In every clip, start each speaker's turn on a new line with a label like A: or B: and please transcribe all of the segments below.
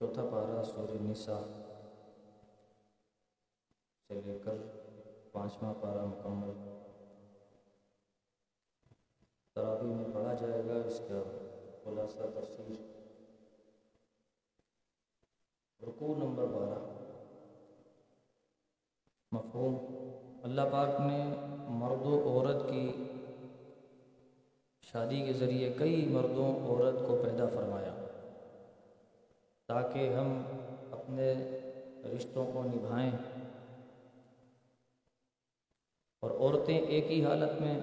A: چوتھا پارہ سور نساء سے لے کر پانچواں پارہ مکمل۔ تراوی میں پڑھا جائے گا، اس کا خلاصہ تفصیل۔ رکوع نمبر بارہ۔ مفہوم۔ اللہ پاک نے مرد و عورت کی شادی کے ذریعے کئی مردوں، عورت کو پیدا فرمایا۔ تاکہ ہم اپنے رشتوں کو نبھائیں۔ اور عورتیں ایک ہی حالت میں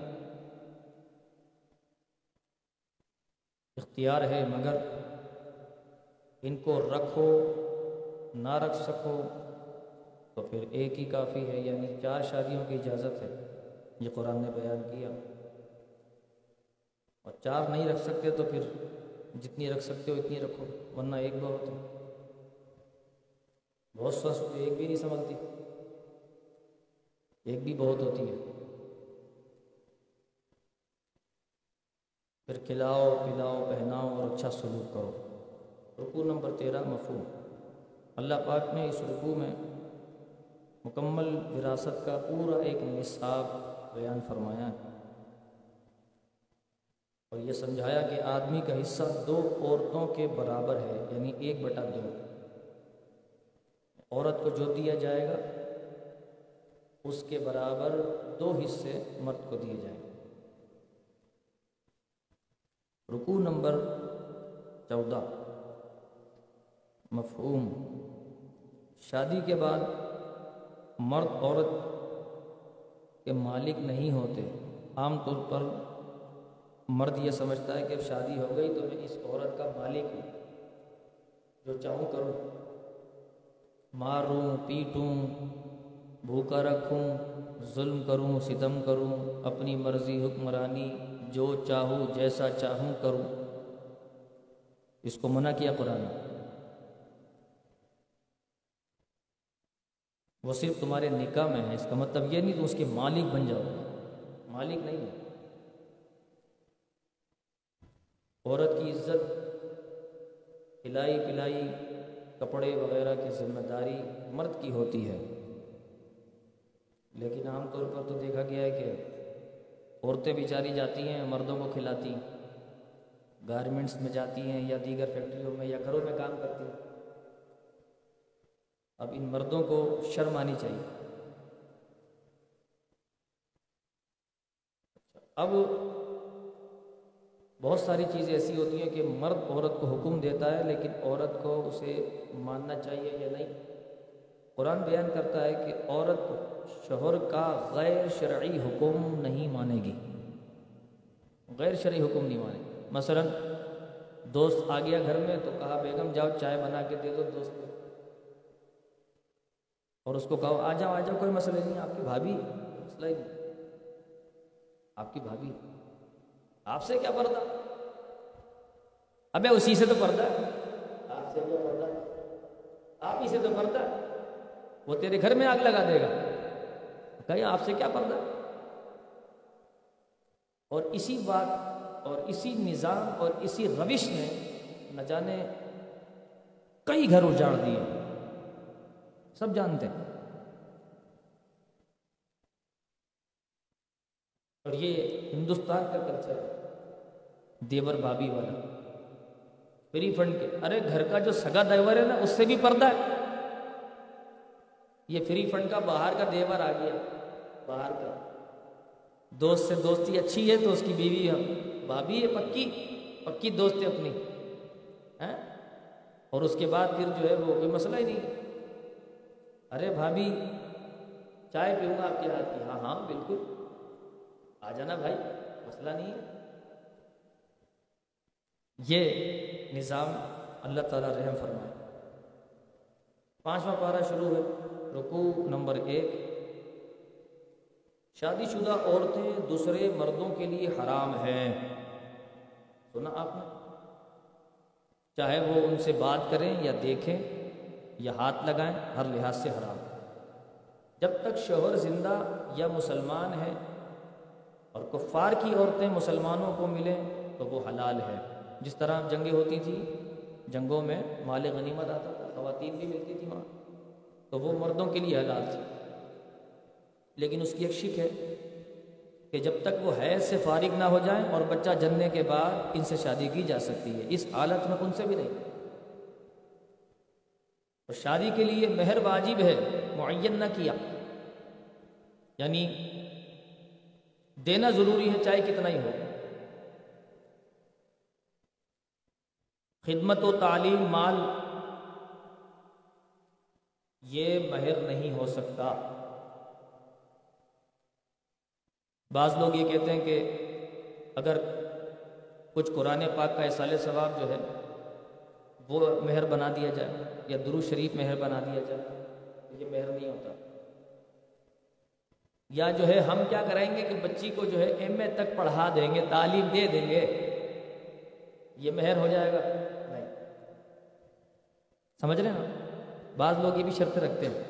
A: اختیار ہے، مگر ان کو رکھو، نہ رکھ سکو تو پھر ایک ہی کافی ہے یعنی چار شادیوں کی اجازت ہے۔ یہ قرآن نے بیان کیا۔ اور چار نہیں رکھ سکتے تو پھر جتنی رکھ سکتے ہو اتنی رکھو، ورنہ ایک بہت ہے۔ بہت سوست ایک بھی نہیں سنبھلتی۔ ایک بھی بہت ہوتی ہے پھر کھلاؤ، پلاؤ، پہناؤ اور اچھا سلوک کرو۔ رکو نمبر تیرہ، مفہوم۔ اللہ پاک نے اس رکوع میں مکمل وراثت کا پورا ایک نصاب بیان فرمایا ہے۔ اور یہ سمجھایا کہ آدمی کا حصہ دو عورتوں کے برابر ہے یعنی ایک بٹا دو۔ عورت کو جو دیا جائے گا، اس کے برابر دو حصے مرد کو دیے جائیں گے۔ رکو نمبر چودہ۔ مفہوم۔ شادی کے بعد مرد عورت کے مالک نہیں ہوتے، عام طور پر مرد یہ سمجھتا ہے کہ اب شادی ہو گئی تو میں اس عورت کا مالک ہوں، جو چاہوں کروں۔ ماروں، پیٹوں، بھوکا رکھوں، ظلم کروں، ستم کروں، اپنی مرضی، حکمرانی، جو چاہوں، جیسا چاہوں کروں۔ اس کو منع کیا قرآن وہ صرف تمہارے نکاح میں ہے، اس کا مطلب یہ نہیں تو اس کے مالک بن جاؤ۔ مالک نہیں ہے۔ عورت کی عزت کھلائی پلائی، کپڑے وغیرہ کی ذمہ داری مرد کی ہوتی ہے۔ لیکن عام طور پر تو دیکھا گیا ہے کہ عورتیں بیچاری جاتی ہیں، مردوں کو کھلاتی، گارمنٹس میں جاتی ہیں یا دیگر فیکٹریوں میں یا گھروں میں کام کرتی۔ ہیں اب ان مردوں کو شرم آنی چاہیے۔ اب بہت ساری چیزیں ایسی ہوتی ہیں کہ مرد عورت کو حکم دیتا ہے لیکن عورت کو اسے ماننا چاہیے یا نہیں؟ قرآن بیان کرتا ہے کہ عورت شوہر کا غیر شرعی حکم نہیں مانے گی۔ غیر شرعی حکم نہیں مانے۔ گی مثلا دوست آ گیا گھر میں تو کہا، بیگم جاؤ چائے بنا کے دے دو دوست کو۔ اور اس کو کہو، آ جاؤ آ جاؤ، کوئی مسئلہ نہیں، آپ کی بھابھی مسئلہ ہی نہیں۔ آپ کی بھابھی آپ سے کیا پردہ؟ ابے اسی سے تو پردہ آپ سے کیا پردہ؟ آپ ہی سے تو پردہ وہ تیرے گھر میں آگ لگا دے گا۔ کہیں آپ سے کیا پردہ؟ اور اسی بات اور اسی نظام اور اسی روش نے نہ جانے کئی گھر اجاڑ دیے۔ سب جانتے ہیں۔ اور یہ ہندوستان کا کلچر ہے۔ دیور بابی والا فری فنڈ کے ارے گھر کا جو سگا دیور ہے نا اس سے بھی پردہ ہے یہ فری فنڈ کا باہر کا دیور آ گیا باہر کا دوست سے دوستی اچھی ہے تو اس کی بیوی ہے بھابھی ہے پکی پکی دوست ہے اپنی اور اس کے بعد پھر جو ہے وہ کوئی مسئلہ ہی نہیں ارے بھابھی چائے پیوں گا آپ کے ہاتھ کی ہاں ہاں بالکل آ جانا بھائی مسئلہ نہیں ہے یہ نظام اللہ تعالیٰ رحم فرمائے۔ پانچواں پارہ شروع ہے، رکوع نمبر ایک۔ شادی شدہ عورتیں دوسرے مردوں کے لیے حرام ہیں۔ سنا آپ نے؟ چاہے وہ ان سے بات کریں یا دیکھیں، یا ہاتھ لگائیں، ہر لحاظ سے حرام۔ جب تک شوہر زندہ یا مسلمان ہے اور کفار کی عورتیں مسلمانوں کو ملیں تو وہ حلال ہے۔ جس طرح جنگیں ہوتی تھی جنگوں میں مال غنیمت آتا تھا، خواتین بھی ملتی تھی وہاں۔ تو وہ مردوں کے لیے حلال تھی۔ لیکن اس کی ایک شک ہے کہ جب تک وہ حیض سے فارغ نہ ہو جائیں اور بچہ جننے کے بعد ان سے شادی کی جا سکتی ہے، اس حالت میں ان سے بھی نہیں۔ اور شادی کے لیے مہر واجب ہے، معین نہ کیا۔ یعنی دینا ضروری ہے چاہے کتنا ہی ہو۔ خدمت و تعلیم مال یہ مہر نہیں ہو سکتا۔ بعض لوگ یہ کہتے ہیں کہ اگر کچھ قرآن پاک کا اصال ثواب جو ہے وہ مہر بنا دیا جائے یا درو شریف مہر بنا دیا جائے یہ مہر نہیں ہوتا۔ یا جو ہے ہم کیا کریں گے کہ بچی کو جو ہے ایم اے تک پڑھا دیں گے، تعلیم دے دیں گے، یہ مہر ہو جائے گا۔ سمجھ رہے ہیں نا بعض لوگ یہ بھی شرط رکھتے ہیں،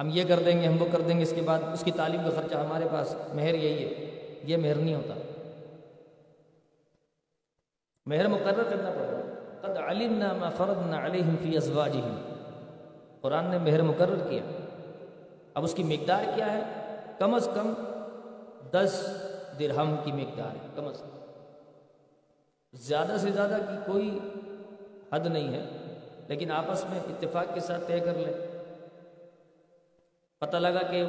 A: ہم یہ کر دیں گے، ہم وہ کر دیں گے، اس کے بعد اس کی تعلیم کا خرچہ ہمارے پاس مہر یہی ہے، یہ مہر نہیں ہوتا۔ مہر مقرر کرنا پڑے گا قد علمنا ما فرضنا علیہم فی ازواجہم۔ قرآن نے مہر مقرر کیا۔ اب اس کی مقدار کیا ہے؟ کم از کم دس درہم کی مقدار ہے، کم از کم۔ زیادہ سے زیادہ کی کوئی حد نہیں ہے۔ لیکن آپس میں اتفاق کے ساتھ طے کر لیں۔ پتہ لگا کہ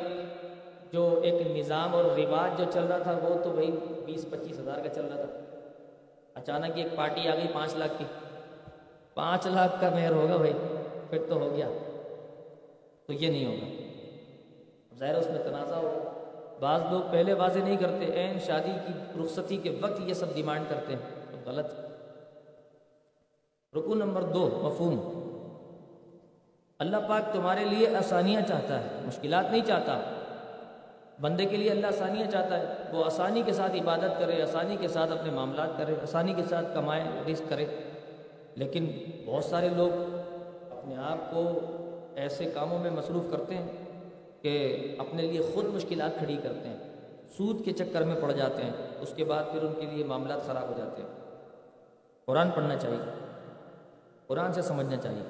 A: جو ایک نظام اور رواج جو چل رہا تھا، وہ تو بھائی بیس پچیس ہزار کا چل رہا تھا۔ اچانک ایک پارٹی آ گئی پانچ لاکھ کی۔ پانچ لاکھ کا مہر ہوگا بھائی، پھر تو ہو گیا۔ تو یہ نہیں ہوگا۔ ظاہر اس میں تنازع ہوگا۔ بعض لوگ پہلے واضح نہیں کرتے این شادی کی رخصتی کے وقت یہ سب ڈیمانڈ کرتے ہیں۔ تو غلط۔ رکو نمبر دو، مفہوم۔ اللہ پاک تمہارے لیے آسانیاں چاہتا ہے، مشکلات نہیں چاہتا۔ بندے کے لیے اللہ آسانیاں چاہتا ہے، وہ آسانی کے ساتھ عبادت کرے، آسانی کے ساتھ اپنے معاملات کرے، آسانی کے ساتھ کمائے، رزق کرے۔ لیکن بہت سارے لوگ اپنے آپ کو ایسے کاموں میں مصروف کرتے ہیں کہ اپنے لیے خود مشکلات کھڑی کرتے ہیں۔ سود کے چکر میں پڑ جاتے ہیں، اس کے بعد پھر ان کے لیے معاملات خراب ہو جاتے ہیں۔ قرآن پڑھنا چاہیے۔ قرآن سے سمجھنا چاہیے۔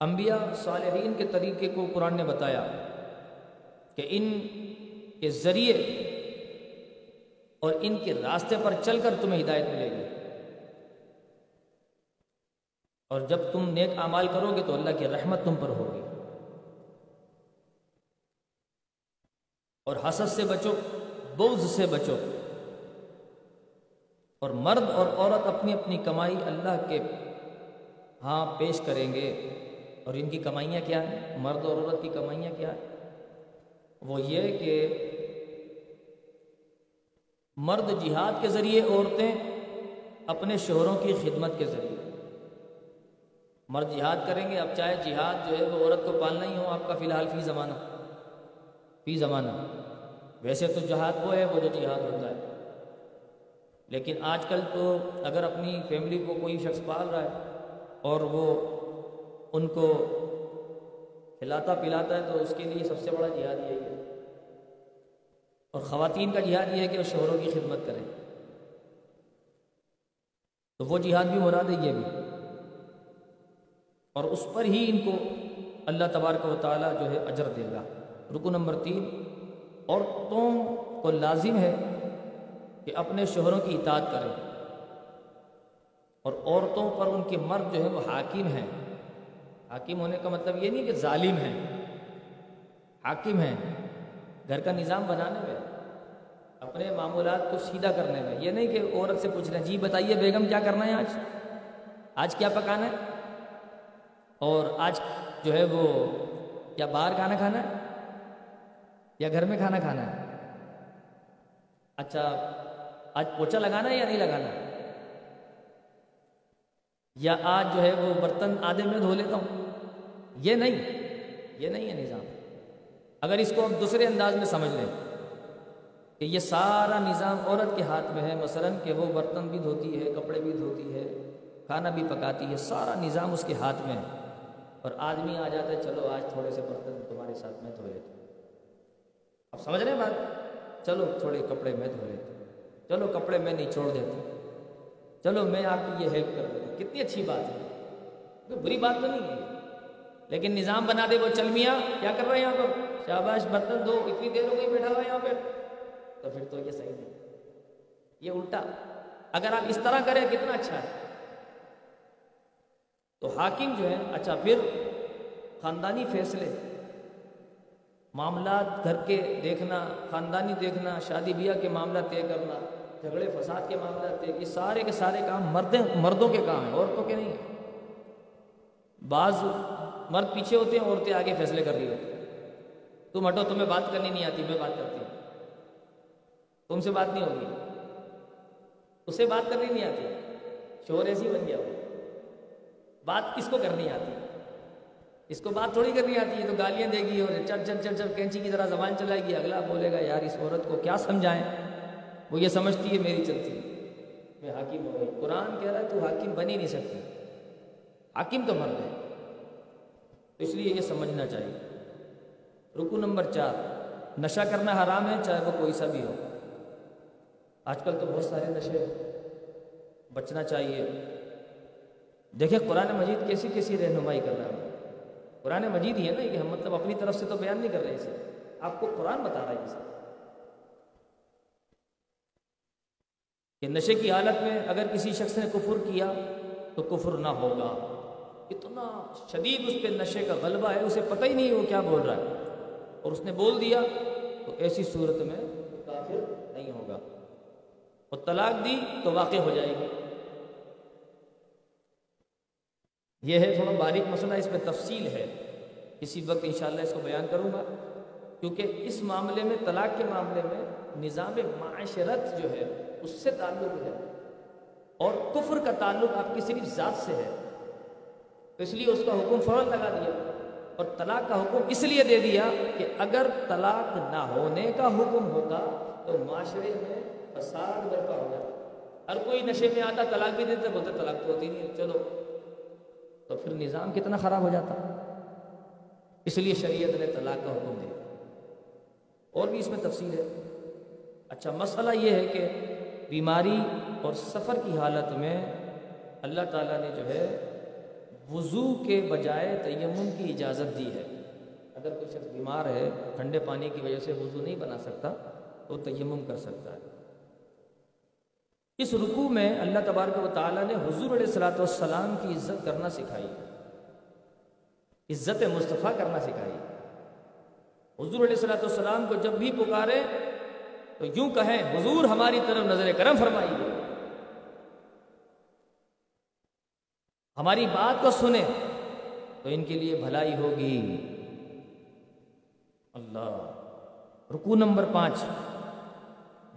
A: انبیاء صالحین کے طریقے کو قرآن نے بتایا کہ ان کے ذریعے اور ان کے راستے پر چل کر تمہیں ہدایت ملے گی۔ اور جب تم نیک اعمال کرو گے تو اللہ کی رحمت تم پر ہوگی۔ اور حسد سے بچو بوز سے بچو۔ اور مرد اور عورت اپنی اپنی کمائی اللہ کے ہاں پیش کریں گے۔ اور ان کی کمائیاں کیا ہیں؟ مرد اور عورت کی کمائیاں کیا ہیں؟ وہ یہ کہ مرد جہاد کے ذریعے عورتیں اپنے شوہروں کی خدمت کے ذریعے۔ مرد جہاد کریں گے، اب چاہے جہاد جو ہے وہ عورت کو پالنا ہی ہو، آپ کا فی الحال فی زمانہ۔ فی زمانہ۔ ویسے تو جہاد وہ ہے، وہ جو جہاد ہوتا ہے۔ لیکن آج کل تو اگر اپنی فیملی کو کوئی شخص پال رہا ہے اور وہ ان کو کھلاتا پلاتا ہے تو اس کے لیے سب سے بڑا جہاد یہی ہے۔ اور خواتین کا جہاد یہ ہے کہ وہ شوہروں کی خدمت کریں۔ تو وہ جہاد بھی مراد ہے یہ بھی۔ اور اس پر ہی ان کو اللہ تبارک و تعالیٰ جو ہے اجر دے گا۔ رکو نمبر تین، عورتوں کو لازم ہے کہ اپنے شوہروں کی اطاعت کریں۔ اور عورتوں پر ان کے مرد جو ہے وہ حاکم ہیں۔ حاکم ہونے کا مطلب یہ نہیں کہ ظالم ہیں۔ حاکم ہیں۔ گھر کا نظام بنانے میں، اپنے معمولات کو سیدھا کرنے میں۔ یہ نہیں کہ عورت سے پوچھ رہے ہیں جی بتائیے بیگم کیا کرنا ہے آج؟ آج کیا پکانا ہے؟ اور آج جو ہے وہ یا باہر کھانا کھانا ہے یا گھر میں کھانا کھانا ہے؟ اچھا آج پوچھا لگانا ہے یا نہیں لگانا؟ یا آج جو ہے وہ برتن آدھے میں دھو لیتا ہوں؟ یہ نہیں یہ نہیں ہے نظام۔ اگر اس کو ہم دوسرے انداز میں سمجھ لیں کہ یہ سارا نظام عورت کے ہاتھ میں ہے، مثلا کہ وہ برتن بھی دھوتی ہے، کپڑے بھی دھوتی ہے، کھانا بھی پکاتی ہے، سارا نظام اس کے ہاتھ میں ہے۔ اور آدمی آ جاتا ہے، چلو آج تھوڑے سے برتن تمہارے ساتھ میں دھو لیتا ہوں۔ اب سمجھ رہے ہیں بات؟ چلو تھوڑے کپڑے میں دھو لیتا ہوں۔ چلو کپڑے میں نہیں چھوڑ دیتا۔ چلو میں آپ کی یہ ہیلپ کر دوں کتنی اچھی بات ہے۔ کوئی بری بات تو نہیں ہے۔ لیکن نظام بنا دے وہ چل میاں کیا کر رہے ہیں یہاں پر شاباش، برتن دو اتنی دیر ہو گئی بیٹھا ہوا یہاں پہ۔ تو پھر تو یہ صحیح نہیں یہ الٹا۔ اگر آپ اس طرح کریں کتنا اچھا ہے۔ تو حاکم جو ہے اچھا پھر خاندانی فیصلے۔ معاملات گھر کے دیکھنا، خاندانی دیکھنا، شادی بیاہ کے معاملہ طے کرنا۔ جھگڑے فساد کے معاملات یہ سارے کے سارے کام مردیں مردوں کے کام ہیں، عورتوں کے نہیں ہیں۔ بعض مرد پیچھے ہوتے ہیں، عورتیں آگے فیصلے کر رہی ہوتی تم ہٹو، تمہیں بات کرنی نہیں آتی، میں بات کرتی ہوں۔ تم سے بات نہیں ہوگی۔ اسے بات کرنی نہیں آتی۔ شور ایسی بن گیا بات کس کو کرنی آتی؟ اس کو بات تھوڑی کرنی آتی ہے تو گالیاں دے گی اور چل چل چل چل، کینچی کی طرح زبان چلائے گی۔ اگلا بولے گا، یار، اس عورت کو کیا سمجھائیں؟ وہ یہ سمجھتی ہے میری چلتی میں حاکم ہو گئی قرآن کہہ رہا ہے تو حاکم بن ہی نہیں سکتی حاکم تو مرد ہے۔ تو اس لیے یہ سمجھنا چاہیے۔ رکو نمبر چار۔ نشہ کرنا حرام ہے چاہے وہ کوئی سا بھی ہو۔ آج کل تو بہت سارے نشے بچنا چاہیے۔ دیکھیں قرآن مجید کیسی کیسی رہنمائی کر رہا ہے۔ قرآن مجید ہی ہے نا کہ ہم مطلب اپنی طرف سے تو بیان نہیں کر رہے اسے آپ کو قرآن بتا رہا ہے۔ اسے کہ نشے کی حالت میں اگر کسی شخص نے کفر کیا تو کفر نہ ہوگا۔ اتنا شدید اس پہ نشے کا غلبہ ہے، اسے پتہ ہی نہیں وہ کیا بول رہا ہے۔ اور اس نے بول دیا تو ایسی صورت میں کافر نہیں ہوگا۔ اور طلاق دی تو واقع ہو جائے گی۔ یہ ہے، تھوڑا باریک مسئلہ اس میں تفصیل ہے۔ اسی وقت انشاءاللہ اس کو بیان کروں گا۔ کیونکہ اس معاملے میں، طلاق کے معاملے میں نظام معاشرت جو ہے، اس سے تعلق ہے۔ اور کفر کا تعلق آپ کی صرف ذات سے ہے۔ اس لیے اس کا حکم فوراً لگا دیا۔ اور طلاق کا حکم اس لیے دے دیا کہ اگر طلاق نہ ہونے کا حکم ہوتا تو معاشرے میں فساد برپا ہو جاتا۔ ہر کوئی نشے میں آتا، طلاق بھی دیتے، بولتے طلاق تو ہوتی نہیں، چلو۔ تو پھر نظام کتنا خراب ہو جاتا۔ اس لیے شریعت نے طلاق کا حکم دیا۔ اور بھی اس میں تفصیل ہے۔ اچھا مسئلہ یہ ہے کہ بیماری اور سفر کی حالت میں اللہ تعالیٰ نے جو ہے وضو کے بجائے تیمم کی اجازت دی ہے۔ اگر کوئی شخص بیمار ہے، ٹھنڈے پانی کی وجہ سے وضو نہیں بنا سکتا، تو تیمم کر سکتا ہے۔ اس رکوع میں اللہ تبارک و تعالیٰ نے حضور علیہ السلاۃ والسلام کی عزت کرنا سکھائی۔ عزت مصطفیٰ کرنا سکھائی۔ حضور علیہ السلاۃ والسلام کو جب بھی پکارے تو یوں کہیں، حضور ہماری طرف نظر کرم فرمائیے ہماری بات کو سنیں تو ان کے لیے بھلائی ہوگی۔ اللہ رکو نمبر پانچ۔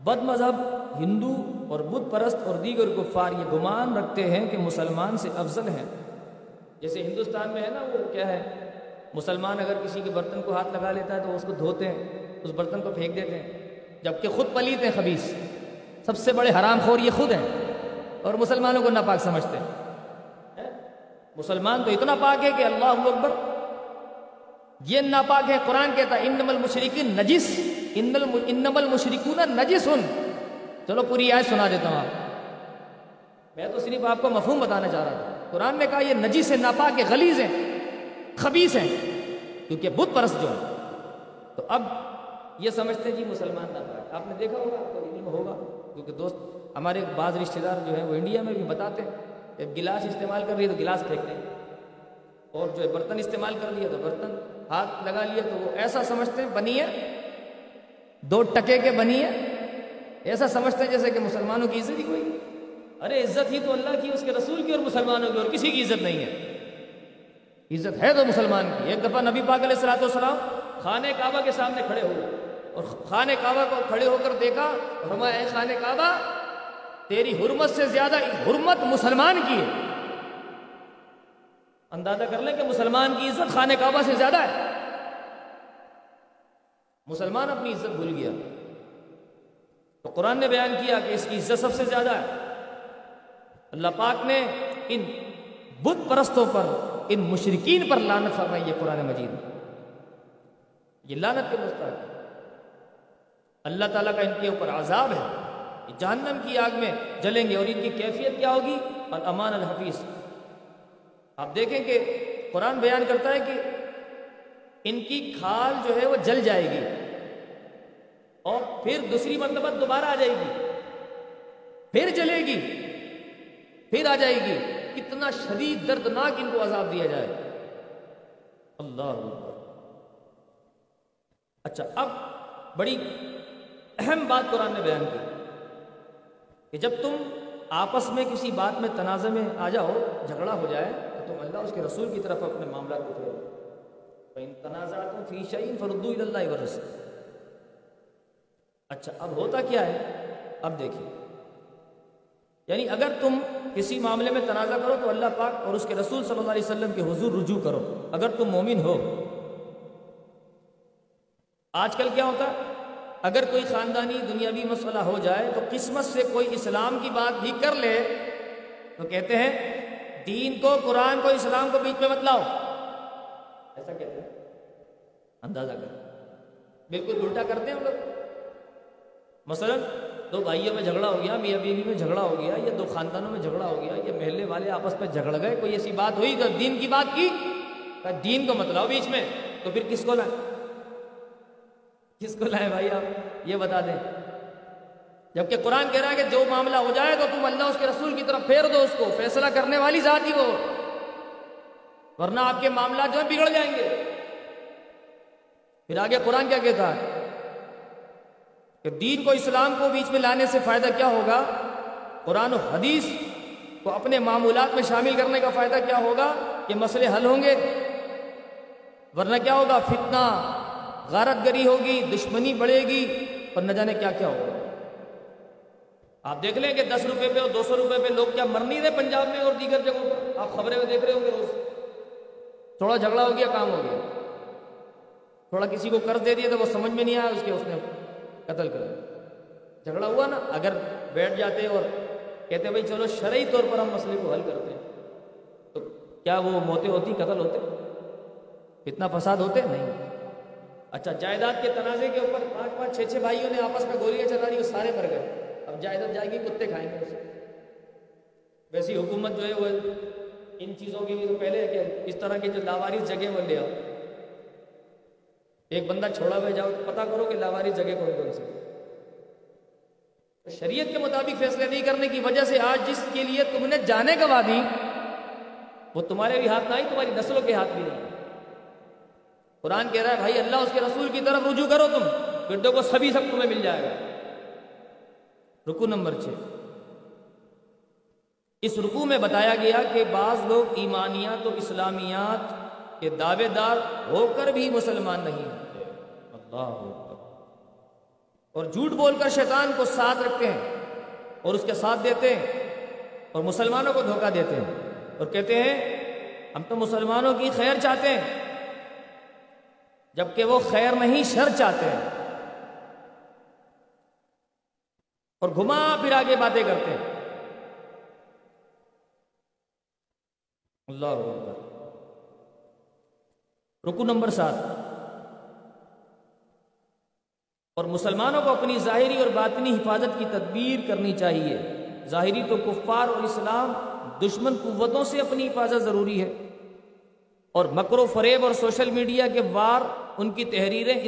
A: بد مذہب، ہندو اور بدھ پرست اور دیگر کفار یہ گمان رکھتے ہیں کہ مسلمان سے افضل ہیں۔ جیسے ہندوستان میں ہے نا، وہ کیا ہے، مسلمان اگر کسی کے برتن کو ہاتھ لگا لیتا ہے تو اس کو دھوتے ہیں، اس برتن کو پھینک دیتے ہیں۔ جبکہ خود پلیت ہیں خبیص سب سے بڑے حرام خور یہ خود ہیں اور مسلمانوں کو ناپاک سمجھتے ہیں۔ مسلمان تو اتنا پاک ہے کہ اللہ اکبر۔ یہ ناپاک ہے قرآن کہتا ہے انم المشرقین نجس انم المشرکون نجس ان چلو پوری آیت سنا دیتا ہوں آپ۔ میں تو صرف آپ کو مفہوم بتانا چاہ رہا تھا قرآن نے کہا یہ نجیس ہے ناپاک ہے غلیظ ہیں خبیص ہیں۔ کیونکہ بت پرست جو ہے تو اب یہ سمجھتے ہیں جی مسلمان ناپاک آپ نے دیکھا ہوگا، آپ کو علم ہوگا۔ کیونکہ دوست، ہمارے بعض رشتہ دار جو ہیں وہ انڈیا میں بھی بتاتے ہیں کہ گلاس استعمال کر رہی ہے تو گلاس پھینکتے ہیں اور جو ہے برتن استعمال کر لیا تو برتن، ہاتھ لگا لیا تو وہ ایسا سمجھتے ہیں، بنی ہے۔ دو ٹکے کے بنی ہے۔ ایسا سمجھتے ہیں جیسے کہ مسلمانوں کی عزت ہی کوئی۔ ارے عزت ہی تو اللہ کی، اس کے رسول کی اور مسلمانوں کی، اور کسی کی عزت نہیں ہے۔ عزت ہے تو مسلمان کی۔ ایک دفعہ نبی پاک علیہ السلاۃ والسلام خانہ کعبہ کے سامنے کھڑے ہوئے اور خانہ کعبہ کو کھڑے ہو کر دیکھا اے خانہ کعبہ، تیری حرمت سے زیادہ حرمت مسلمان کی ہے۔ اندازہ کر لیں کہ مسلمان کی عزت خانہ کعبہ سے زیادہ ہے۔ مسلمان اپنی عزت بھول گیا۔ تو قرآن نے بیان کیا کہ اس کی عزت سب سے زیادہ ہے۔ اللہ پاک نے ان بت پرستوں پر، ان مشرقین پر لانت فرمائی ہے قرآن مجید۔ یہ لانت کے مستحق اللہ تعالیٰ کا ان کے اوپر عذاب ہے جہنم کی آگ میں جلیں گے اور ان کی کیفیت کیا ہوگی؟ الامان الحفیظ۔ آپ دیکھیں کہ قرآن بیان کرتا ہے کہ ان کی کھال جو ہے وہ جل جائے گی اور پھر دوسری مرتبہ دوبارہ آ جائے گی۔ پھر جلے گی، پھر آ جائے گی۔ کتنا شدید دردناک ان کو عذاب دیا جائے۔ اللہ اکبر۔ اچھا اب بڑی اہم بات قرآن نے بیان کی کہ جب تم آپس میں کسی بات میں تنازع میں آ جاؤ، جھگڑا ہو جائے، تو تم اللہ، اس کے رسول کی طرف اپنے معاملات کو پھیرو۔ ان تنازعات فی شعین فردو اللہ ورس اچھا اب ہوتا کیا ہے؟ اب دیکھیے۔ یعنی اگر تم کسی معاملے میں تنازع کرو، تو اللہ پاک اور اس کے رسول صلی اللہ علیہ وسلم کے حضور رجوع کرو۔ اگر تم مومن ہو، آج کل کیا ہوتا؟ اگر کوئی خاندانی دنیاوی مسئلہ ہو جائے تو قسمت سے کوئی اسلام کی بات بھی کر لے تو کہتے ہیں، دین کو، قرآن کو، اسلام کو بیچ میں مت لاؤ۔ ایسا کہتے ہیں اندازہ کر۔ بالکل الٹا کرتے ہیں ہم لوگ۔ مثلا دو بھائیوں میں جھگڑا ہو گیا، میاں بیوی میں جھگڑا ہو گیا، یا دو خاندانوں میں جھگڑا ہو گیا، یا محلے والے آپس میں جھگڑ گئے، کوئی ایسی بات ہوئی تو دین کی بات کی؟ دین کو مت لاؤ بیچ میں۔ تو پھر کس کو لائیں؟ کس کو لائیں بھائی آپ، یہ بتا دیں۔ جبکہ قرآن کہہ رہا ہے کہ جو معاملہ ہو جائے تو تم اللہ، اس کے رسول کی طرف پھیر دو اس کو، فیصلہ کرنے والی ذات ہی وہ۔ ورنہ آپ کے معاملات جو ہیں بگڑ جائیں گے۔ پھر آگے قرآن کیا کہتا ہے؟ کہ دین کو اسلام کو بیچ میں لانے سے فائدہ کیا ہوگا؟ قرآن و حدیث کو اپنے معمولات میں شامل کرنے کا فائدہ کیا ہوگا؟ کہ مسئلے حل ہوں گے۔ ورنہ کیا ہوگا؟ فتنہ۔ غارت گری ہوگی، دشمنی بڑھے گی اور نہ جانے کیا کیا ہوگا۔ آپ دیکھ لیں کہ دس روپے پہ اور دو سو روپے پہ لوگ کیا مر نہیں رہے پنجاب میں اور دیگر جگہوں پر؟ آپ خبریں دیکھ رہے ہوں گے روز۔ تھوڑا جھگڑا ہو گیا، کام ہو گیا۔ تھوڑا کسی کو قرض دے دیا تو وہ سمجھ میں نہیں آیا، اس کے اس نے قتل کر جھگڑا ہوا نا، اگر بیٹھ جاتے اور کہتے بھائی چلو، شرعی طور پر ہم مسئلے کو حل کرتے ہیں۔ تو کیا وہ موتیں ہوتی، قتل ہوتے؟ اتنا فساد ہوتے؟ نہیں۔ اچھا جائیداد کے تنازع کے اوپر پانچ پانچ چھ چھ بھائیوں نے آپس میں گولیاں چلا رہی وہ سارے مر گئے۔ اب جائیداد جائے گی، کتے کھائیں گے اسے۔ ویسی حکومت جو ہے وہ ان چیزوں کی بھی تو پہلے ہے کہ اس طرح کی جو لاوارث جگہ وہ لے آؤ۔ ایک بندہ چھوڑا ہوئے، جاؤ پتا کرو کہ لاوارث جگہ کون کون سی۔ شریعت کے مطابق فیصلے نہیں کرنے کی وجہ سے آج جس کے لیے تم نے جانے گوا دی، وہ تمہارے بھی ہاتھ نہ آئی، تمہاری نسلوں کے ہاتھ بھی نہیں۔ قرآن کہہ رہا ہے، بھائی اللہ اس کے رسول کی طرف رجوع کرو تم، پھر دیکھو سبھی سب تمہیں مل جائے گا. رکو نمبر چھ۔ اس رکو میں بتایا گیا کہ بعض لوگ ایمانیات و اسلامیات کے دعوے دار ہو کر بھی مسلمان نہیں ہوتے۔ اللہ اور جھوٹ بول کر شیطان کو ساتھ رکھتے ہیں اور اس کے ساتھ دیتے ہیں اور مسلمانوں کو دھوکہ دیتے ہیں اور کہتے ہیں، ہم تو مسلمانوں کی خیر چاہتے ہیں جبکہ وہ خیر نہیں، شر چاہتے ہیں۔ اور گھما پھر آگے باتیں کرتے ہیں۔ اللہ رکو نمبر سات۔ اور مسلمانوں کو اپنی ظاہری اور باطنی حفاظت کی تدبیر کرنی چاہیے۔ ظاہری تو کفار اور اسلام دشمن قوتوں سے اپنی حفاظت ضروری ہے۔ اور مکر و فریب اور سوشل میڈیا کے وار، ان کی تحریریں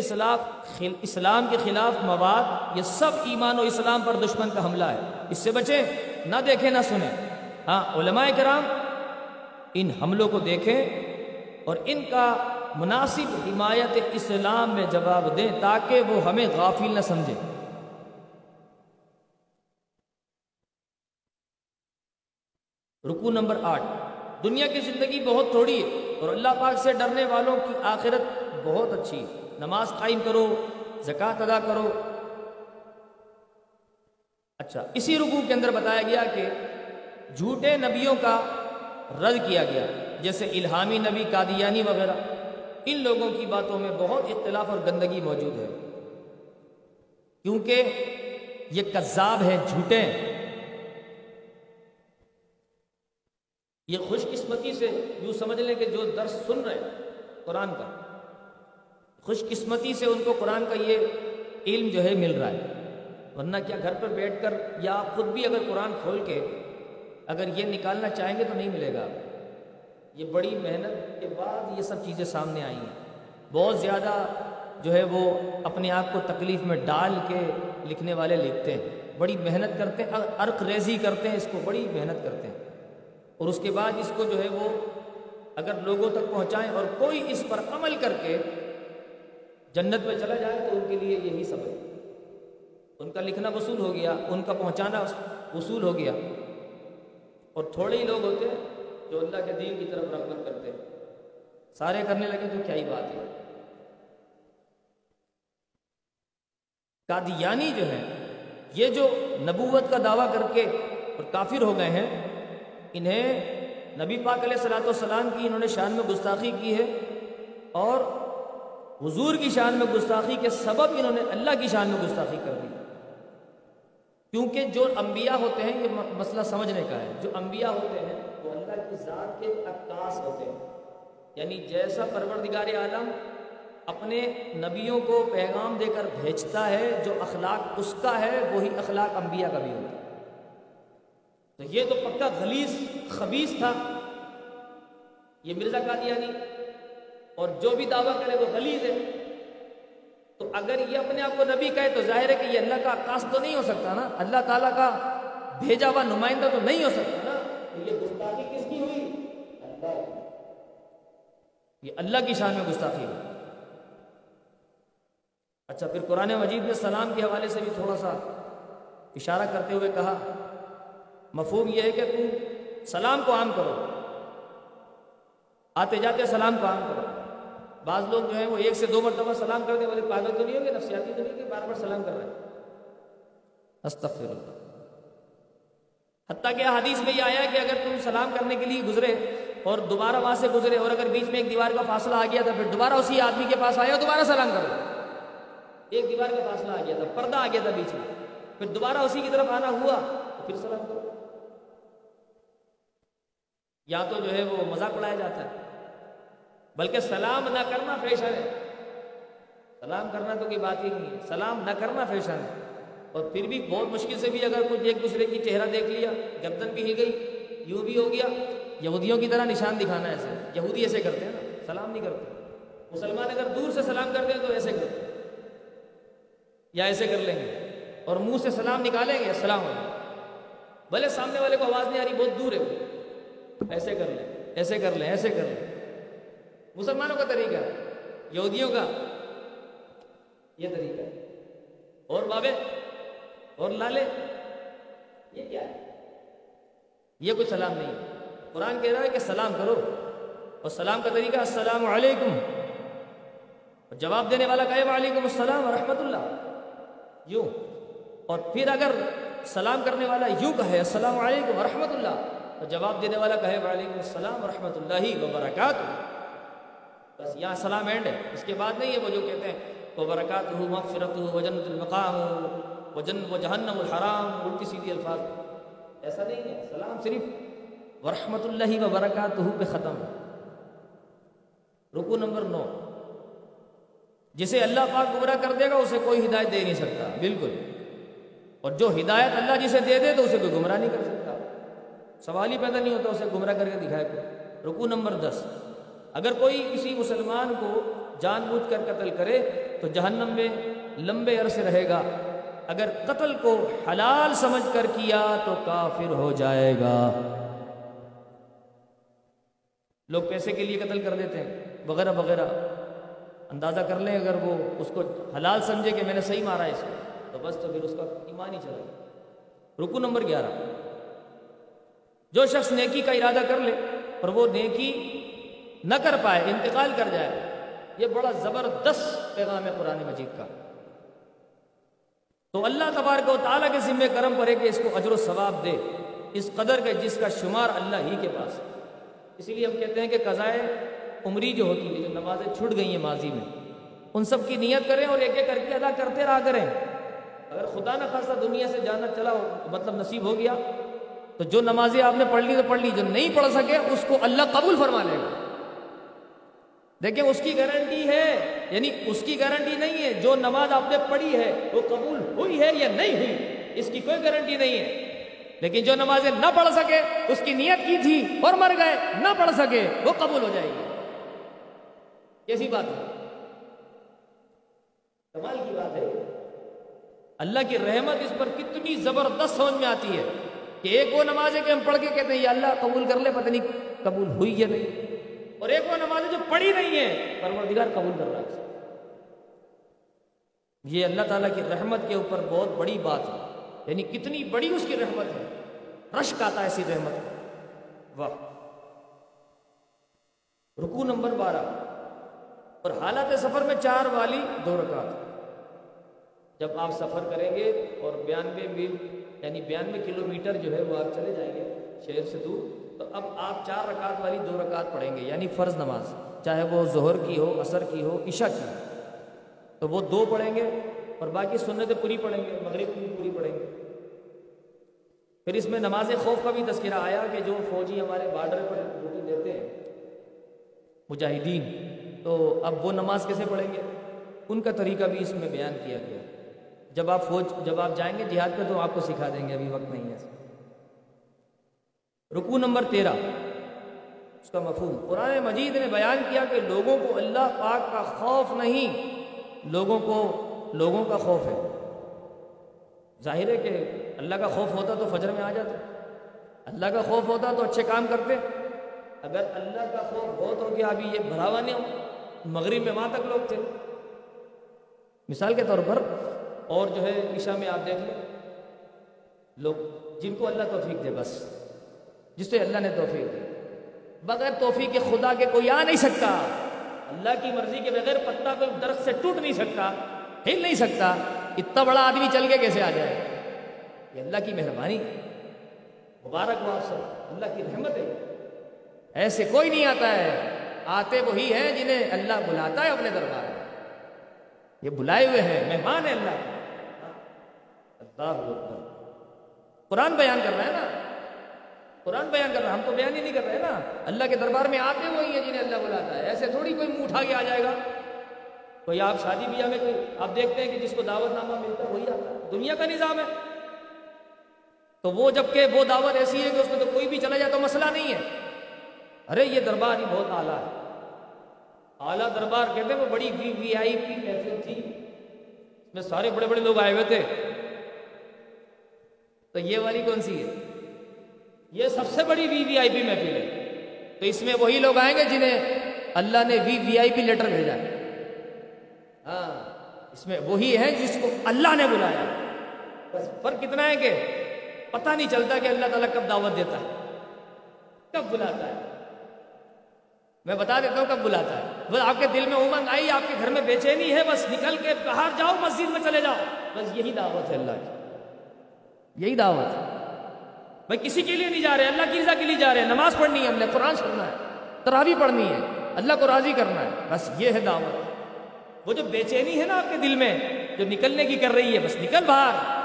A: اسلام کے خلاف مواد، یہ سب ایمان و اسلام پر دشمن کا حملہ ہے۔ اس سے بچیں، نہ دیکھیں، نہ سنیں۔ ہاں علماء کرام، ان حملوں کو دیکھیں اور ان کا مناسب حمایت اسلام میں جواب دیں تاکہ وہ ہمیں غافل نہ سمجھیں۔ رکو نمبر آٹھ۔ دنیا کی زندگی بہت تھوڑی ہے اور اللہ پاک سے ڈرنے والوں کی آخرت بہت اچھی ہے۔ نماز قائم کرو، زکوٰۃ ادا کرو۔ اچھا اسی رکو کے اندر بتایا گیا کہ جھوٹے نبیوں کا رد کیا گیا، جیسے الہامی نبی، قادیانی وغیرہ۔ ان لوگوں کی باتوں میں بہت اختلاف اور گندگی موجود ہے۔ کیونکہ یہ کذاب ہے جھوٹے یہ خوش قسمتی سے یوں سمجھ لیں کہ جو درس سن رہے ہیں، قرآن کا۔ خوش قسمتی سے ان کو قرآن کا یہ علم جو ہے مل رہا ہے۔ ورنہ کیا گھر پر بیٹھ کر یا آپ خود بھی اگر قرآن کھول کے اگر یہ نکالنا چاہیں گے تو نہیں ملے گا۔ یہ بڑی محنت کے بعد یہ سب چیزیں سامنے آئی ہیں۔ بہت زیادہ جو ہے وہ اپنے آپ کو تکلیف میں ڈال کے لکھنے والے لکھتے ہیں۔ بڑی محنت کرتے ہیں عرق ریزی کرتے ہیں، اس کو بڑی محنت کرتے ہیں۔ اور اس کے بعد اس کو جو ہے وہ اگر لوگوں تک پہنچائیں اور کوئی اس پر عمل کر کے جنت میں چلا جائے تو ان کے لیے یہی سبق ان کا لکھنا وصول ہو گیا، ان کا پہنچانا وصول ہو گیا۔ اور تھوڑے ہی لوگ ہوتے ہیں جو اللہ کے دین کی طرف رغبت کرتے ہیں۔ سارے کرنے لگے تو کیا ہی بات ہے۔ قادیانی جو ہے یہ جو نبوت کا دعویٰ کر کے اور کافر ہو گئے ہیں انہیں نبی پاک علیہ صلاۃ والسلام کی انہوں نے شان میں گستاخی کی ہے اور حضور کی شان میں گستاخی کے سبب انہوں نے اللہ کی شان میں گستاخی کر دی۔ کیونکہ جو انبیاء ہوتے ہیں، یہ مسئلہ سمجھنے کا ہے۔ جو انبیاء ہوتے ہیں، وہ اللہ کی ذات کے عکاس ہوتے ہیں۔ یعنی جیسا پروردگار عالم اپنے نبیوں کو پیغام دے کر بھیجتا ہے، جو اخلاق اس کا ہے، وہی اخلاق انبیاء کا بھی ہوتا ہے۔ تو یہ تو پکا غلیظ خبیص تھا، یہ مرزا قادیانی اور جو بھی دعویٰ کرے وہ غلیظ ہے۔ تو اگر یہ اپنے آپ کو نبی کہے تو ظاہر ہے کہ یہ اللہ کا عکاس تو نہیں ہو سکتا نا۔ اللہ تعالیٰ کا بھیجا ہوا نمائندہ تو نہیں ہو سکتا نا۔ یہ گستاخی کس کی ہوئی؟ اللہ یہ اللہ کی شان میں گستاخی ہوئی۔ اچھا پھر قرآن مجید نے سلام کے حوالے سے بھی تھوڑا سا اشارہ کرتے ہوئے کہا مفہوم یہ ہے کہ تم سلام کو عام کرو۔ آتے جاتے سلام کو عام کرو۔ بعض لوگ جو ہیں وہ ایک سے دو مرتبہ سلام کرتے والے پاگل تو نہیں ہوگے نفسیاتی تو نہیں کہ بار بار سلام کر رہے ہیں۔ استغفر اللہ حتیٰ کہ حدیث میں یہ آیا کہ اگر تم سلام کرنے کے لیے گزرے اور دوبارہ وہاں سے گزرے اور اگر بیچ میں ایک دیوار کا فاصلہ آ گیا تھا، پھر دوبارہ اسی آدمی کے پاس آیا دوبارہ سلام کرو۔ ایک دیوار کا فاصلہ آ گیا تھا، پردہ آ گیا تھا بیچ میں۔ پھر دوبارہ اسی کی طرف آنا ہوا تو پھر سلام کرو۔ یا تو جو ہے وہ مذاق اڑایا جاتا ہے۔ بلکہ سلام نہ کرنا فیشن ہے۔ سلام کرنا تو کوئی بات ہی نہیں ہے۔ سلام نہ کرنا فیشن ہے۔ اور پھر بھی بہت مشکل سے بھی اگر کچھ ایک دوسرے کی چہرہ دیکھ لیا، گردن بھی ہل گئی، یوں بھی ہو گیا، یہودیوں کی طرح نشان دکھانا ایسے۔ یہودی ایسے کرتے ہیں نا، سلام نہیں کرتے۔ مسلمان اگر دور سے سلام کرتے ہیں تو ایسے کرتے یا ایسے کر لیں گے۔ اور منہ سے سلام نکالیں گے، السلام علیکم۔ بھلے سامنے والے کو آواز نہیں آ رہی، بہت دور ہے۔ ایسے کر لیں، ایسے کر لیں، ایسے کر لیں۔ مسلمانوں کا طریقہ، یہودیوں کا۔ یہ طریقہ اور بابے، اور لالے، یہ کیا ہے؟ یہ کوئی سلام نہیں ہے۔ قرآن کہہ رہا ہے کہ سلام کرو۔ اور سلام کا طریقہ، السلام علیکم۔ اور جواب دینے والا کہے، وعلیکم السلام ورحمۃ اللہ۔ یوں۔ اور پھر اگر سلام کرنے والا یوں کہے، السلام علیکم ورحمۃ اللہ۔ تو جواب دینے والا کہے، وعلیکم السلام ورحمۃ اللہ وبرکاتہ۔ بس یہاں سلام اینڈ ہے، اس کے بعد نہیں ہے وہ جو کہتے ہیں، وبرکاتہ مغفرت وجنت المقام وجن و جہنم الحرام، الٹی سیدھی الفاظ۔ ایسا نہیں ہے، سلام صرف ورحمۃ اللہ وبرکاتہ پہ ختم۔ رکو نمبر نو۔ جسے اللہ پاک گمراہ کر دے گا، اسے کوئی ہدایت دے نہیں سکتا، بالکل۔ اور جو ہدایت اللہ جسے دے دے تو اسے کوئی گمراہ نہیں کر سکتا۔ سوال ہی پیدا نہیں ہوتا، اسے گمراہ کر کے دکھائے کو رکو نمبر دس۔ اگر کوئی کسی مسلمان کو جان بوجھ کر قتل کرے تو جہنم میں لمبے عرصے رہے گا۔ اگر قتل کو حلال سمجھ کر کیا تو کافر ہو جائے گا۔ لوگ پیسے کے لیے قتل کر دیتے ہیں، وغیرہ وغیرہ۔ اندازہ کر لیں اگر وہ اس کو حلال سمجھے کہ میں نے صحیح مارا ہے اس کو، تو بس تو پھر اس کا ایمان ہی چلا رکو نمبر گیارہ۔ جو شخص نیکی کا ارادہ کر لے اور وہ نیکی نہ کر پائے، انتقال کر جائے، یہ بڑا زبردست پیغام ہے قرآن مجید کا۔ تو اللہ تبارک و تعالیٰ کے ذمہ کرم پر ہے کہ اس کو اجر و ثواب دے، اس قدر کے جس کا شمار اللہ ہی کے پاس۔ اسی لیے ہم کہتے ہیں کہ قضائے عمری جو ہوتی ہے جو نمازیں چھٹ گئی ہیں ماضی میں، ان سب کی نیت کریں اور ایک ایک کر کے ادا کرتے رہا کریں۔ اگر خدا نہ خاصا دنیا سے جانا چلا ہو مطلب نصیب ہو گیا تو جو نمازیں آپ نے پڑھ لی تو پڑھ لی، جو نہیں پڑھ سکے اس کو اللہ قبول فرما لے گا۔ دیکھیں، اس کی گارنٹی ہے یعنی اس کی گارنٹی نہیں ہے جو نماز آپ نے پڑھی ہے، وہ قبول ہوئی ہے یا نہیں ہوئی، اس کی کوئی گارنٹی نہیں ہے۔ لیکن جو نمازیں نہ پڑھ سکے، اس کی نیت کی تھی اور مر گئے، نہ پڑھ سکے، وہ قبول ہو جائے گی۔ کیسی بات ہے؟ کمال کی بات ہے۔ اللہ کی رحمت اس پر کتنی زبردست سمجھ میں آتی ہے۔ کہ ایک وہ نماز ہے کہ ہم پڑھ کے کہتے ہیں، یا اللہ، قبول کر لے، پتہ نہیں قبول ہوئی یا نہیں۔ اور ایک وہ نماز ہے جو پڑھی نہیں ہے، پروردگار قبول کر رہا ہے۔ یہ اللہ تعالیٰ کی رحمت کے اوپر بہت بڑی بات ہے۔ یعنی کتنی بڑی اس کی رحمت ہے۔ رشک آتا ہے ایسی رحمت واہ۔ رکو نمبر بارہ۔ اور حالات سفر میں چار والی دو رکعت۔ جب آپ سفر کریں گے اور بیانوے میل یعنی بیانوے کلو میٹر جو ہے وہ آپ چلے جائیں گے شہر سے دور۔ تو اب آپ چار رکعت والی دو رکعت پڑھیں گے یعنی فرض نماز، چاہے وہ ظہر کی ہو، عصر کی ہو، عشاء کی۔ ہو تو وہ دو پڑھیں گے اور باقی سنتیں پوری پڑھیں گے، مغرب کی پوری پڑھیں گے۔ پھر اس میں نماز خوف کا بھی تذکرہ آیا کہ جو فوجی ہمارے بارڈر پر ڈیوٹی دیتے ہیں، مجاہدین، تو اب وہ نماز کیسے پڑھیں گے؟ ان کا طریقہ بھی اس میں بیان کیا گیا۔ جب آپ فوج، جب آپ جائیں گے جہاد پہ تو آپ کو سکھا دیں گے، ابھی وقت نہیں ہے۔ رکو نمبر تیرہ، اس کا مفہوم۔ قرآن مجید نے بیان کیا کہ لوگوں کو اللہ پاک کا خوف نہیں، لوگوں کو، لوگوں کا خوف ہے۔ ظاہر ہے کہ اللہ کا خوف ہوتا تو فجر میں آ جاتے۔ اللہ کا خوف ہوتا تو اچھے کام کرتے۔ اگر اللہ کا خوف بہت ہو گیا ابھی یہ بڑھاوا نہیں ہو، مغرب میں وہاں تک لوگ تھے۔ مثال کے طور پر اور جو ہے عشاء میں آپ دیکھ لیں۔ لوگ جن کو اللہ توفیق دے بس، جس سے اللہ نے توفیق دی۔ بغیر توفیق کے خدا کے کوئی آ نہیں سکتا۔ اللہ کی مرضی کے بغیر پتا کوئی درخت سے ٹوٹ نہیں سکتا، ہل نہیں سکتا۔ اتنا بڑا آدمی چل کے کیسے آ جائے؟ یہ اللہ کی مہربانی۔ مبارک ہو آپ سب۔ اللہ کی رحمت ہے۔ ایسے کوئی نہیں آتا ہے۔ آتے وہی ہیں جنہیں اللہ بلاتا ہے اپنے دربار میں۔ یہ بلائے ہوئے ہیں۔ مہمان ہے اللہ اللہ قرآن بیان کر رہا ہے نا؟ قرآن بیان کر رہا ہے، ہم تو بیان ہی نہیں کر رہے نا۔ اللہ کے دربار میں آتے وہی ہیں جنہیں اللہ بلاتا ہے۔ ایسے تھوڑی کوئی منہ اٹھا کے آ جائے گا۔ کوئی آپ شادی بیاہ میں کوئی آپ دیکھتے ہیں کہ جس کو دعوت نامہ ملتا ہے وہی آتا ہے۔ دنیا کا نظام ہے۔ تو وہ جبکہ وہ دعوت ایسی ہے کہ اس میں تو کوئی بھی چلا جائے تو مسئلہ نہیں ہے۔ ارے، یہ دربار ہی بہت اعلیٰ ہے۔ اعلیٰ دربار کہتے ہیں وہ بڑی وی وی آئی پی محفل تھی۔ اس میں سارے بڑے بڑے لوگ آئے ہوئے تھے۔ تو یہ والی کون سی ہے؟ یہ سب سے بڑی وی وی آئی پی محفل ہے تو اس میں وہی لوگ آئیں گے جنہیں اللہ نے وی وی آئی پی لیٹر بھیجا۔ ہاں اس میں وہی ہے جس کو اللہ نے بلایا۔ بس فرق کتنا ہے کہ پتہ نہیں چلتا کہ اللہ تعالیٰ کب دعوت دیتا ہے۔ کب بلاتا ہے۔ میں بتا دیتا ہوں کب بلاتا ہے۔ بس آپ کے دل میں امنگ آئی، آپ کے گھر میں بے چینی ہے، بس نکل کے باہر جاؤ، مسجد میں چلے جاؤ۔ بس یہی دعوت ہے اللہ کی۔ یہی دعوت ہے۔ بھائی کسی کے لیے نہیں جا رہے، اللہ کی رضا کے لیے جا رہے۔ ہیں نماز پڑھنی ہے، ہم نے قرآن سننا ہے تراوی پڑھنی ہے، اللہ کو راضی کرنا ہے۔ بس یہ ہے دعوت۔ وہ جو بے چینی ہے نا آپ کے دل میں، جو نکلنے کی کر رہی ہے، بس نکل باہر۔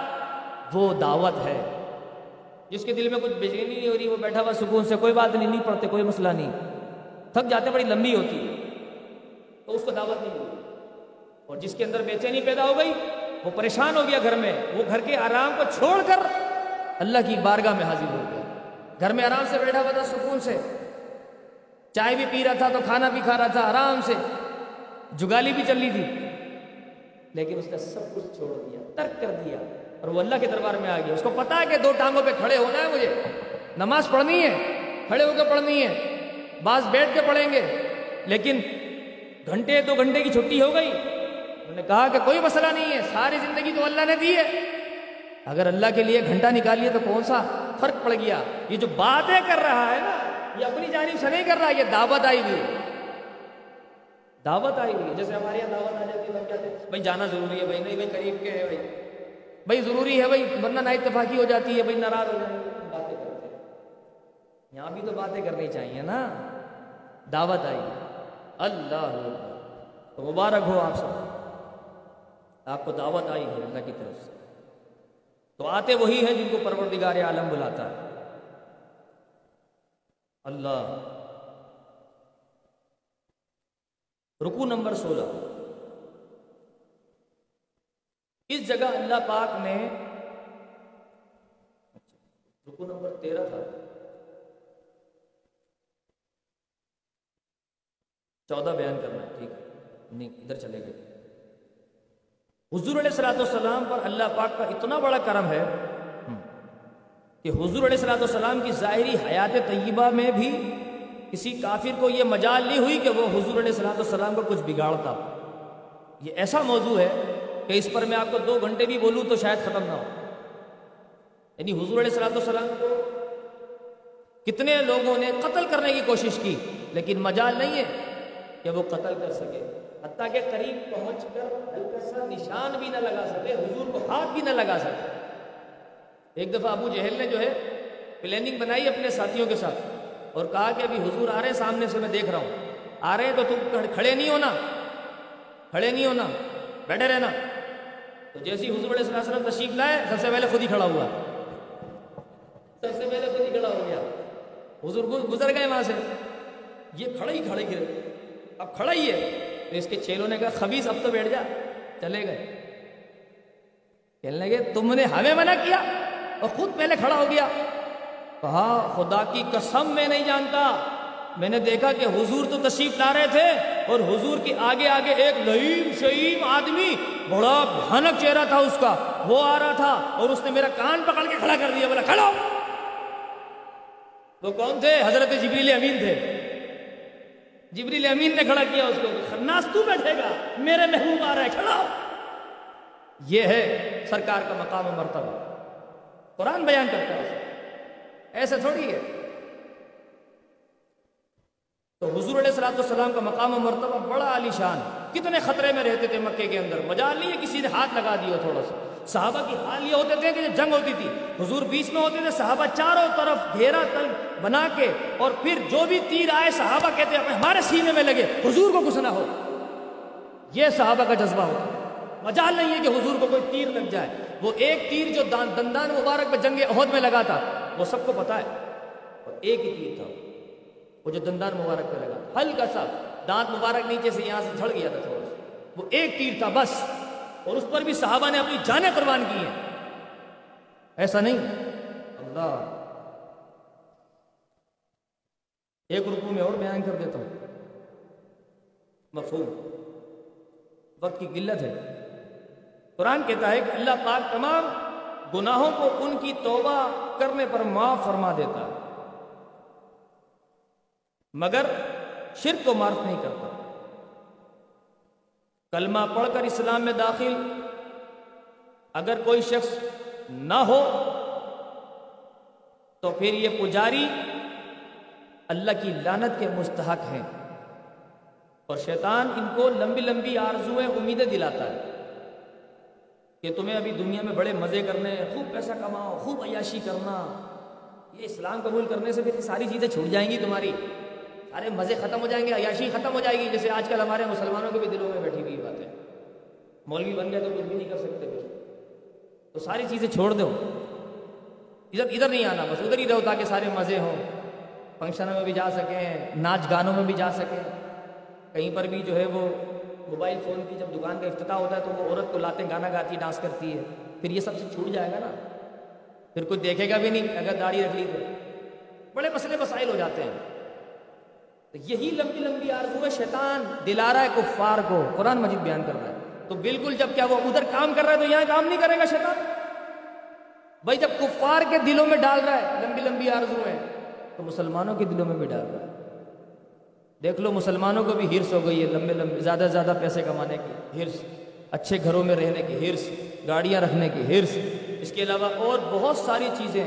A: وہ دعوت ہے۔ جس کے دل میں کچھ بے چینی نہیں ہو رہی، وہ بیٹھا ہوا سکون سے، کوئی بات نہیں نہیں پڑھتے، کوئی مسئلہ نہیں۔ تھک جاتے، بڑی لمبی ہوتی ہے۔ تو اس کو دعوت نہیں ملی۔ اور جس کے اندر بے چینی پیدا ہو گئی وہ پریشان ہو گیا گھر میں، وہ گھر کے آرام کو چھوڑ کر اللہ کی بارگاہ میں حاضر ہو گیا۔ گھر میں آرام سے بیٹھا ہوا تھا، سکون سے۔ چائے بھی پی رہا تھا تو کھانا بھی کھا رہا تھا، آرام سے۔ جگالی بھی چل رہی تھی۔ لیکن اس نے سب کچھ چھوڑ دیا، ترک کر دیا۔ اور وہ اللہ کے دربار میں آ گیا۔ اس کو پتا ہے کہ دو ٹانگوں پہ کھڑے ہونا ہے مجھے۔ نماز پڑھنی ہے، کھڑے ہو کے پڑھنی ہے۔ بعض بیٹھ کے پڑھیں گے، لیکن گھنٹے دو گھنٹے کی چھٹی ہو گئی۔ انہوں نے کہا کہ کوئی مسئلہ نہیں ہے، ساری زندگی تو اللہ نے دی ہے۔ اگر اللہ کے لیے گھنٹہ نکالیے تو کون سا فرق پڑ گیا؟ یہ جو باتیں کر رہا ہے نا، یہ اپنی جانب سے نہیں کر رہا، یہ دعوت آئی ہوئی دعوت آئی ہوئی جیسے ہمارے یہاں دعوت آ جاتی ہے کہتے ہیں بھائی جانا ضروری ہے، بھائی نہیں، بھائی قریب کے ہے بھائی۔ بھائی ضروری ہے بھائی، ورنہ نہ اتفاقی ہو جاتی ہے، بھائی ناراض ہو جائیں باتیں کرتے ہیں۔ یہاں بھی تو باتیں کرنی چاہیے نا۔ دعوت آئی اللہ تو مبارک ہو آپ سب۔ آپ کو دعوت آئی ہے اللہ کی طرف سے۔ تو آتے وہی ہیں جن کو پروردگار عالم بلاتا ہے۔ اللہ۔ رکو نمبر سولہ۔ اس جگہ اللہ پاک نے رکو نمبر تیرہ تھا۔ چودہ بیان کرنا ہے، ٹھیک ہے۔ نہیں، ادھر چلے گئے۔ حضور علیہ السلاۃ والسلام پر اللہ پاک کا اتنا بڑا کرم ہے کہ حضور علیہ السلاۃ والسلام کی ظاہری حیات طیبہ میں بھی کسی کافر کو یہ مجال نہیں ہوئی کہ وہ حضور علیہ السلاۃ والسلام کو کچھ بگاڑتا یہ ایسا موضوع ہے کہ اس پر میں آپ کو دو گھنٹے بھی بولوں تو شاید ختم نہ ہو۔ یعنی حضور علیہ السلاۃ والسلام کو کتنے لوگوں نے قتل کرنے کی کوشش کی، لیکن مجال نہیں ہے کہ وہ قتل کر سکے۔ حتیٰ کہ قریب پہنچ کر ہلکا سا نشان بھی نہ لگا سکے، حضور کو ہاتھ بھی نہ لگا سکے۔ ایک دفعہ ابو جہل نے جو ہے پلاننگ بنائی اپنے ساتھیوں کے ساتھ اور کہا کہ ابھی حضور آ رہے ہیں، سامنے سے میں دیکھ رہا ہوں۔ آ رہے ہیں تو تم کھڑے نہیں ہونا۔ کھڑے نہیں ہونا۔ بیٹھے رہنا۔ تو جیسی حضور علیہ وسلم تشریف لائے، سب سے پہلے خود ہی کھڑا ہوا۔ سب سے پہلے خود ہی کھڑا ہو گیا۔ حضور گزر گئے وہاں سے۔ یہ کھڑا ہی کھڑے گرے اب کھڑا ہی ہے۔ تو اس کے چیلوں نے کہا خبیص اب تو بیٹھ جا۔ چلے گئے۔ کہنے لگے، تم نے ہمیں منع کیا اور خود پہلے کھڑا ہو گیا۔ کہا، خدا کی قسم میں نہیں جانتا۔ میں نے دیکھا کہ حضور تو تشریف لا رہے تھے اور حضور کی آگے آگے ایک لئیم شعیم آدمی، بڑا بھانک چہرہ تھا اس کا۔ وہ آ رہا تھا اور اس نے میرا کان پکڑ کے کھڑا کر دیا۔ بولا، کھڑا وہ کون تھے؟ حضرت جبریل امین تھے۔ جبریل امین نے کھڑا کیا اس کو خناس تو بیٹھے گا، میرے محبوب آ رہا ہے کھڑا یہ ہے سرکار کا مقام و مرتبہ۔ قرآن بیان کرتا ہے ایسے تھوڑی ہے۔ تو حضور علیہ السلام والسلام کا مقام و مرتبہ بڑا عالی شان کتنے خطرے میں رہتے تھے مکے کے اندر۔ مجال نہیں ہے کسی نے ہاتھ لگا دیا تھوڑا سا۔ صحابہ کی حال یہ ہوتے تھے کہ جنگ ہوتی تھی، حضور بیچ میں ہوتے تھے، صحابہ چاروں طرف گھیرا تل بنا کے اور پھر جو بھی تیر آئے، صحابہ کہتے ہیں، ہمارے سینے میں لگے، حضور کو کچھ نہ ہو۔ یہ صحابہ کا جذبہ ہوتا مجال نہیں ہے کہ حضور کو کوئی تیر لگ جائے۔ وہ ایک تیر جو دندان مبارک میں جنگ عہد میں لگا تھا، وہ سب کو پتا ہے۔ اور ایک ہی تیر تھا۔ وہ جو دندان مبارک پہ لگا ہلکا سا، دانت مبارک نیچے سے یہاں سے جھڑ گیا تھا تھوڑا وہ ایک تیر تھا بس۔ اور اس پر بھی صحابہ نے اپنی جانیں قربان کی ہیں۔ ایسا نہیں۔ اللہ۔ ایک رکو میں اور بیان کر دیتا ہوں۔ مفہوم۔ وقت کی قلت ہے۔ قرآن کہتا ہے کہ اللہ پاک تمام گناہوں کو ان کی توبہ کرنے پر معاف فرما دیتا ہے۔ مگر شرک کو معاف نہیں کرتا۔ کلمہ پڑھ کر اسلام میں داخل۔ اگر کوئی شخص نہ ہو، تو پھر یہ پجاری اللہ کی لانت کے مستحق ہیں۔ اور شیطان ان کو لمبی لمبی آرزویں، امیدیں دلاتا ہے کہ تمہیں ابھی دنیا میں بڑے مزے کرنے، خوب پیسہ کماؤ، خوب عیاشی کرنا، یہ اسلام قبول کرنے سے پھر ساری چیزیں چھوٹ جائیں گی تمہاری۔ سارے مزے ختم ہو جائیں گے، عیاشی ختم ہو جائے گی، جیسے آج کل ہمارے مسلمانوں کے بھی دلوں میں بیٹھی ہوئی بات ہے۔ مولوی بن گئے تو کچھ بھی نہیں کر سکتے پھر۔ تو ساری چیزیں چھوڑ دو۔ ادھر ادھر نہیں آنا، بس ادھر ہی رہو تاکہ سارے مزے ہوں۔ فنکشنوں میں بھی جا سکیں، ناچ گانوں میں بھی جا سکیں۔ کہیں پر بھی جو ہے وہ موبائل فون کی جب دکان کا افتتاح ہوتا ہے تو وہ عورت کو لاتے گانا گاتی، ڈانس کرتی ہے۔ پھر یہ سب سے چھوٹ جائے گا نا۔ پھر کوئی دیکھے گا بھی نہیں، اگر داڑھی رکھ لی تو۔ بڑے مسئلے مسائل ہو جاتے ہیں۔ تو یہی لمبی لمبی آرزو ہے شیطان دلا رہا ہے، کفار کو قرآن مجید بیان کر رہا ہے۔ تو بالکل جب کیا وہ ادھر کام کر رہا ہے تو یہاں کام نہیں کرے گا شیطان۔ بھائی جب کفار کے دلوں میں ڈال رہا ہے لمبی لمبی آرزو ہے تو مسلمانوں کے دلوں میں بھی ڈال رہا ہے۔ دیکھ لو، مسلمانوں کو بھی ہرس ہو گئی ہے لمبے لمبے، زیادہ زیادہ پیسے کمانے کی ہرس، اچھے گھروں میں رہنے کی ہرس، گاڑیاں رکھنے کی ہرس۔ اس کے علاوہ اور بہت ساری چیزیں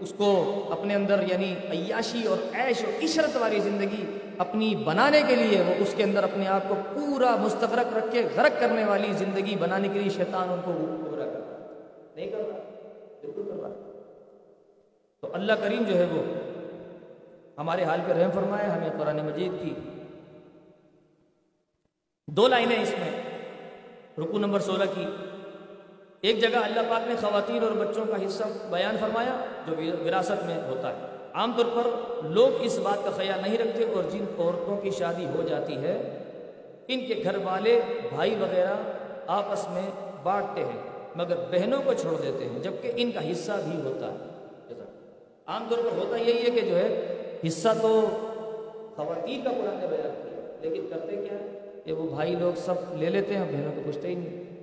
A: اس کو اپنے اندر یعنی عیاشی اور عیش اور عشرت والی زندگی اپنی بنانے کے لیے وہ اس کے اندر اپنے آپ کو پورا مستغرق رکھ کے غرق کرنے والی زندگی بنانے کے لیے شیطان ان کو پورا کرتا نہیں کرتا بالکل کرتا تو اللہ کریم جو ہے وہ ہمارے حال پہ رحم فرمائے، ہمیں قرآن مجید کی دو لائنیں اس میں۔ رکو نمبر سولہ کی۔ ایک جگہ اللہ پاک نے خواتین اور بچوں کا حصہ بیان فرمایا جو وراثت میں ہوتا ہے۔ عام طور پر لوگ اس بات کا خیال نہیں رکھتے اور جن عورتوں کی شادی ہو جاتی ہے، ان کے گھر والے بھائی وغیرہ آپس میں بانٹتے ہیں، مگر بہنوں کو چھوڑ دیتے ہیں، جبکہ ان کا حصہ بھی ہوتا ہے۔ عام طور پر ہوتا یہی ہے کہ جو ہے، حصہ تو خواتین کا قرآن نے بیان کیا، لیکن کرتے کیا ہے کہ وہ بھائی لوگ سب لے لیتے ہیں بہنوں کو پوچھتے ہی نہیں۔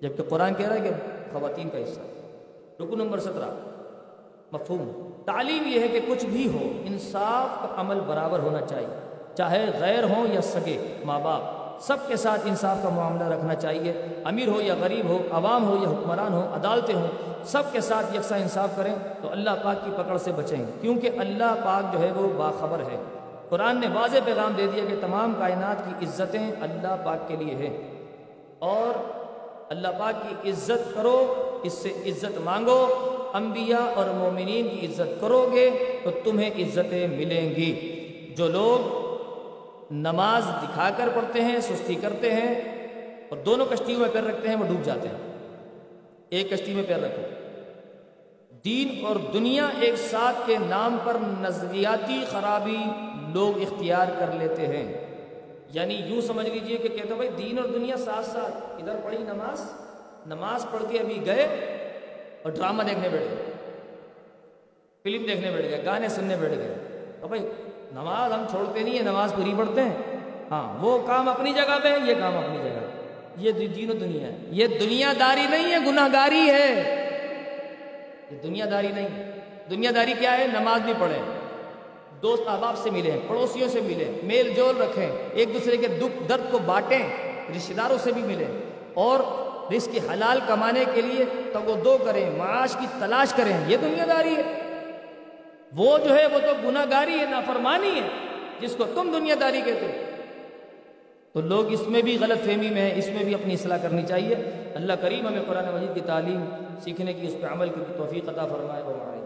A: جبکہ قرآن کہہ رہا ہے کہ خواتین کا حصہ رکو نمبر سترہ۔ مفہوم۔ تعلیم یہ ہے کہ کچھ بھی ہو، انصاف کا عمل برابر ہونا چاہیے۔ چاہے غیر ہوں یا سگے، ماں باپ، سب کے ساتھ انصاف کا معاملہ رکھنا چاہیے۔ امیر ہو یا غریب ہو، عوام ہو یا حکمران ہو، عدالتیں ہوں، سب کے ساتھ یکساں انصاف کریں تو اللہ پاک کی پکڑ سے بچیں۔ کیونکہ اللہ پاک جو ہے وہ باخبر ہے۔ قرآن نے واضح پیغام دے دیا کہ تمام کائنات کی عزتیں اللہ پاک کے لیے ہیں۔ اور اللہ پاک کی عزت کرو، اس سے عزت مانگو، انبیاء اور مومنین کی عزت کرو گے تو تمہیں عزتیں ملیں گی۔ جو لوگ نماز دکھا کر پڑھتے ہیں، سستی کرتے ہیں اور دونوں کشتیوں میں پیر رکھتے ہیں، وہ ڈوب جاتے ہیں۔ ایک کشتی میں پیر رکھو۔ دین اور دنیا ایک ساتھ کے نام پر نظریاتی خرابی لوگ اختیار کر لیتے ہیں۔ یعنی یوں سمجھ لیجیے کہ کہتے بھائی دین اور دنیا ساتھ ساتھ، ادھر پڑھی نماز نماز پڑھ کے ابھی گئے اور ڈرامہ دیکھنے بیٹھ گئے، فلم دیکھنے بیٹھ گئے، گانے سننے بیٹھ گئے۔ تو بھائی نماز ہم چھوڑتے نہیں ہیں، نماز پوری پڑھتے ہیں۔ ہاں وہ کام اپنی جگہ پہ یہ کام اپنی جگہ۔ یہ دین و دنیا ہے۔ یہ دنیا داری نہیں ہے گناہ گاری ہے۔ یہ دنیا داری نہیں ہے۔ دنیا داری کیا ہے؟ نماز بھی پڑھیں۔ دوست احباب سے ملیں پڑوسیوں سے ملیں میل جول رکھیں ایک دوسرے کے دکھ درد کو بانٹیں رشتہ داروں سے بھی ملیں اور رزق حلال کمانے کے لیے تگ و دو کریں معاش کی تلاش کریں یہ دنیا داری ہے۔ وہ جو ہے، وہ تو گناہ گاری ہے، نافرمانی ہے، جس کو تم دنیا داری کہتے تو لوگ اس میں بھی غلط فہمی میں ہے اس میں بھی اپنی اصلاح کرنی چاہیے۔ اللہ کریم ہمیں قرآن مجید کی تعلیم سیکھنے کی، اس پہ عمل کی توفیق عطا فرمائے۔ وہ ہمارے